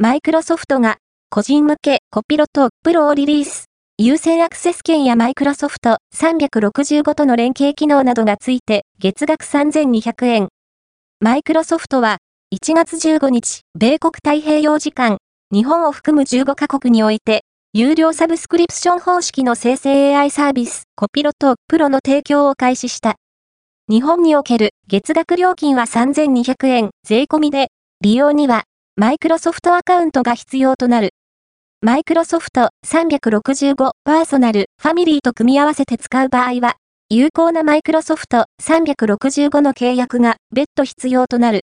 マイクロソフトが、個人向けコピロとプロをリリース。優先アクセス権やマイクロソフト365との連携機能などがついて月額3200円。マイクロソフトは1月15日、米国太平洋時間、日本を含む15カ国において、有料サブスクリプション方式の生成 AI サービス、コピロとプロの提供を開始した。日本における月額料金は3200円税込みで、利用にはマイクロソフトアカウントが必要となる。マイクロソフト365パーソナルファミリーと組み合わせて使う場合は、有効なマイクロソフト365の契約が別途必要となる。